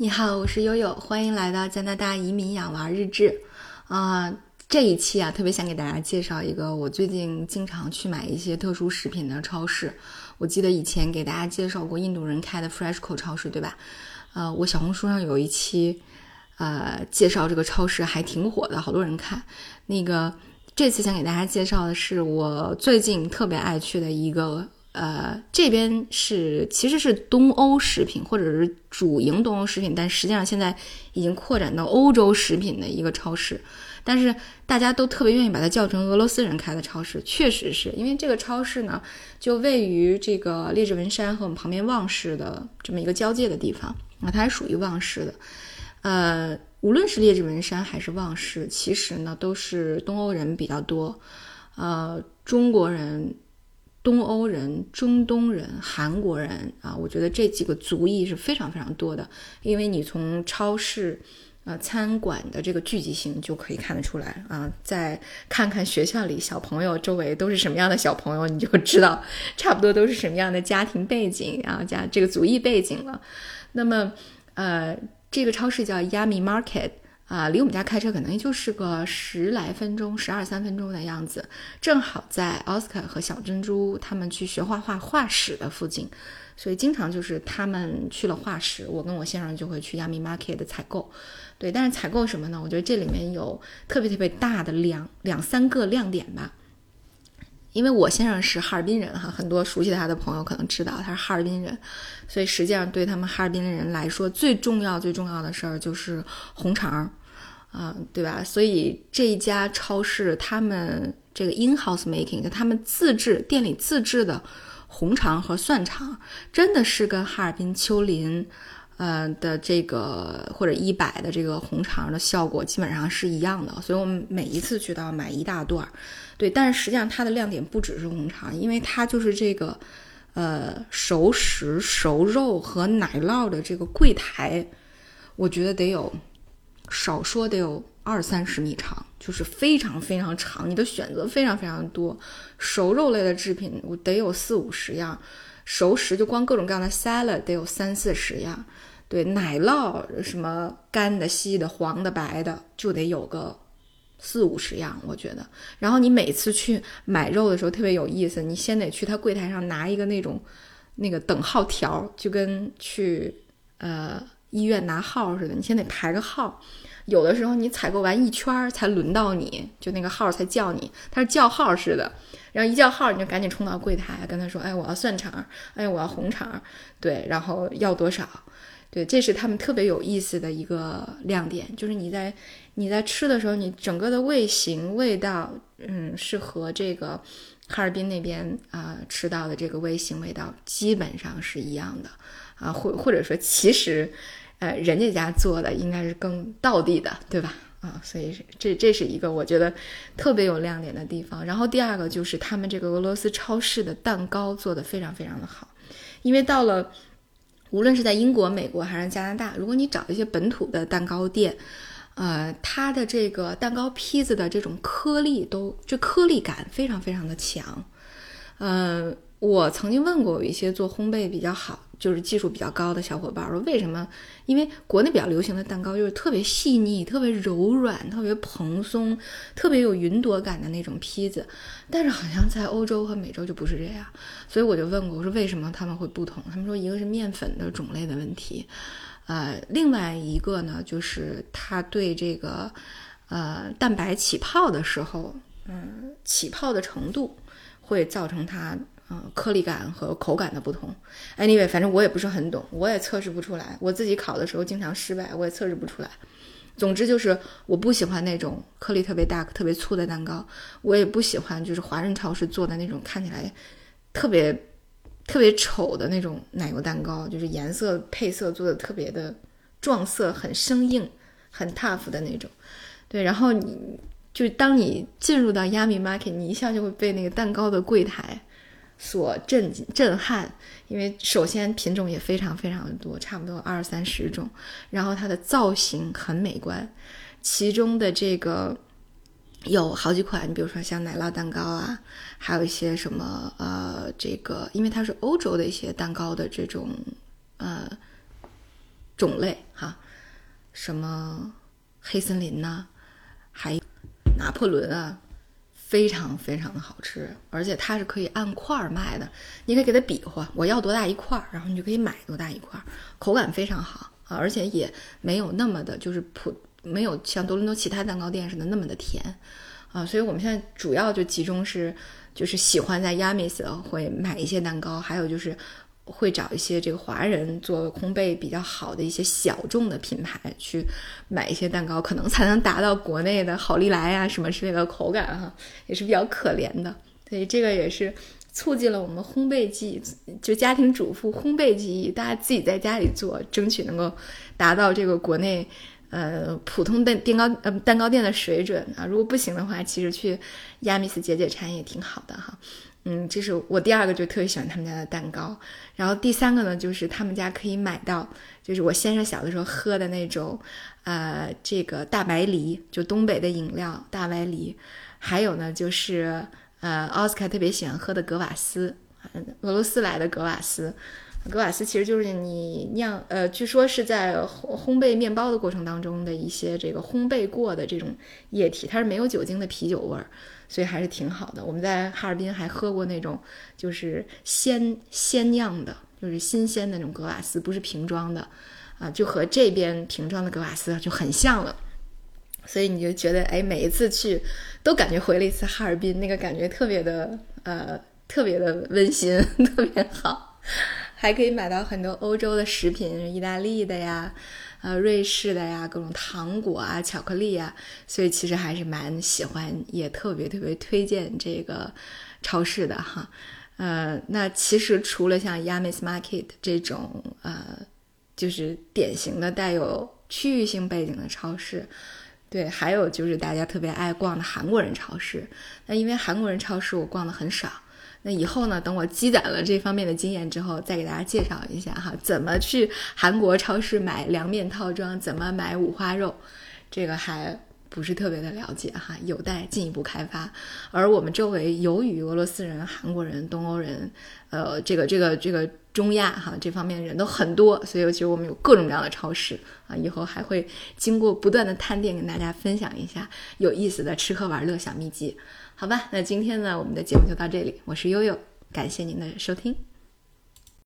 你好，我是悠悠，欢迎来到加拿大移民养娃日志。啊，这一期啊，特别想给大家介绍一个我最近经常去买一些特殊食品的超市。我记得以前给大家介绍过印度人开的 Freshco 超市，对吧？呃，我小红书上有一期，呃，介绍这个超市还挺火的，好多人看。那个这次想给大家介绍的是我最近特别爱去的一个。呃，这边是其实是东欧食品，或者是主营东欧食品，但实际上现在已经扩展到欧洲食品的一个超市。但是大家都特别愿意把它叫成俄罗斯人开的超市，确实是因为这个超市呢，就位于这个列治文山和我们旁边旺市的这么一个交界的地方啊，它还属于旺市的。呃，无论是列治文山还是旺市，其实呢都是东欧人比较多，呃，中国人。东欧人、中东人、韩国人啊，我觉得这几个族裔是非常非常多的。因为你从超市、呃餐馆的这个聚集性就可以看得出来啊。再看看学校里小朋友周围都是什么样的小朋友，你就知道差不多都是什么样的家庭背景啊，加这个族裔背景了。那么，呃，这个超市叫 Yummy Market。啊，离我们家开车可能也就是个十来分钟，十二三分钟的样子，正好在奥斯卡和小珍珠他们去学画画画室的附近，所以经常就是他们去了画室，我跟我先生就会去 Yummy Market 的采购。对，但是采购什么呢？我觉得这里面有特别特别大的两两三个亮点吧。因为我先生是哈尔滨人哈，很多熟悉他的朋友可能知道他是哈尔滨人，所以实际上对他们哈尔滨的人来说，最重要最重要的事儿就是红肠。啊，对吧？所以这一家超市，他们这个 in house making，他们自制店里自制的红肠和蒜肠，真的是跟哈尔滨秋林，呃的这个或者一百的这个红肠的效果基本上是一样的。所以我们每一次去都要买一大段儿，对。但是实际上它的亮点不只是红肠，因为它就是这个，呃，熟食、熟肉和奶酪的这个柜台，我觉得得有。少说得有二三十米长，就是非常非常长。你的选择非常非常多，熟肉类的制品我得有四五十样，熟食就光各种各样的 salad 得有三四十样，对，奶酪什么干的、稀的、黄的、白的就得有个四五十样，我觉得。然后你每次去买肉的时候特别有意思，你先得去他柜台上拿一个那种那个等号条，就跟去呃。医院拿号似的，你先得排个号。有的时候你采购完一圈才轮到你，就那个号才叫你，他是叫号似的。然后一叫号，你就赶紧冲到柜台跟他说：“哎，我要蒜肠，哎，我要红肠，对，然后要多少？对，这是他们特别有意思的一个亮点，就是你在你在吃的时候，你整个的味型、味道，嗯，是和这个哈尔滨那边啊吃到的这个味型、味道基本上是一样的啊，或或者说其实。呃，人家家做的应该是更道地的，对吧？啊，所以这这是一个我觉得特别有亮点的地方。然后第二个就是他们这个俄罗斯超市的蛋糕做的非常非常的好，因为到了无论是在英国、美国还是加拿大，如果你找一些本土的蛋糕店，呃，它的这个蛋糕坯子的这种颗粒都就颗粒感非常非常的强，呃。我曾经问过有一些做烘焙比较好，就是技术比较高的小伙伴，说为什么？因为国内比较流行的蛋糕就是特别细腻、特别柔软、特别蓬松、特别有云朵感的那种坯子，但是好像在欧洲和美洲就不是这样。所以我就问过，我说为什么他们会不同？他们说一个是面粉的种类的问题，呃，另外一个呢就是它对这个呃蛋白起泡的时候，嗯，起泡的程度会造成它。嗯，颗粒感和口感的不同。Anyway，反正我也不是很懂，我也测试不出来。我自己烤的时候经常失败，我也测试不出来。总之就是我不喜欢那种颗粒特别大、特别粗的蛋糕，我也不喜欢就是华人超市做的那种看起来特别特别丑的那种奶油蛋糕，就是颜色配色做的特别的撞色、很生硬、很 tough 的那种。对，然后你就当你进入到 Yummy Market，你一下就会被那个蛋糕的柜台。所震震撼，因为首先品种也非常非常的多，差不多二三十种，然后它的造型很美观，其中的这个有好几款，你比如说像奶酪蛋糕啊，还有一些什么呃，这个因为它是欧洲的一些蛋糕的这种呃种类哈，什么黑森林呐，还有拿破仑啊，非常非常的好吃，而且它是可以按块儿卖的，你可以给它比划，我要多大一块儿，然后你就可以买多大一块儿，口感非常好啊，而且也没有那么的，就是普没有像多伦多其他蛋糕店似的那么的甜啊，所以我们现在主要就集中是。就是喜欢在 Yamis 会买一些蛋糕，还有就是会找一些这个华人做烘焙比较好的一些小众的品牌去买一些蛋糕，可能才能达到国内的好利来啊什么之类的口感哈，也是比较可怜的。所以这个也是促进了我们烘焙技艺，就家庭主妇烘焙技艺，大家自己在家里做，争取能够达到这个国内。呃，普通的蛋糕呃蛋糕店的水准啊，如果不行的话，其实去亚米斯解解馋也挺好的哈。嗯，这是我第二个就特别喜欢他们家的蛋糕。然后第三个呢，就是他们家可以买到，就是我先生小的时候喝的那种，呃，这个大白梨，就东北的饮料大白梨。还有呢，就是呃，奥斯卡特别喜欢喝的格瓦斯，俄罗斯来的格瓦斯。格瓦斯其实就是你酿，呃，据说是在烘烘焙面包的过程当中的一些这个烘焙过的这种液体，它是没有酒精的啤酒味儿，所以还是挺好的。我们在哈尔滨还喝过那种就是鲜鲜酿的，就是新鲜的那种格瓦斯，不是瓶装的，啊，就和这边瓶装的格瓦斯就很像了。所以你就觉得，哎，每一次去都感觉回了一次哈尔滨，那个感觉特别的，呃，特别的温馨，特别好。还可以买到很多欧洲的食品，意大利的呀，呃，瑞士的呀，各种糖果啊、巧克力啊，所以其实还是蛮喜欢，也特别特别推荐这个超市的哈。呃，那其实除了像 Yamis Market 这种呃，就是典型的带有区域性背景的超市，对，还有就是大家特别爱逛的韩国人超市。那因为韩国人超市我逛的很少。那以后呢？等我积攒了这方面的经验之后，再给大家介绍一下哈，怎么去韩国超市买凉面套装，怎么买五花肉，这个还不是特别的了解哈，有待进一步开发。而我们周围由于俄罗斯人、韩国人、东欧人，呃，这个这个这个中亚哈这方面的人都很多，所以其实我们有各种各样的超市啊。以后还会经过不断的探店，跟大家分享一下有意思的吃喝玩乐小秘籍。好吧，那今天呢，我们的节目就到这里。我是悠悠，感谢您的收听。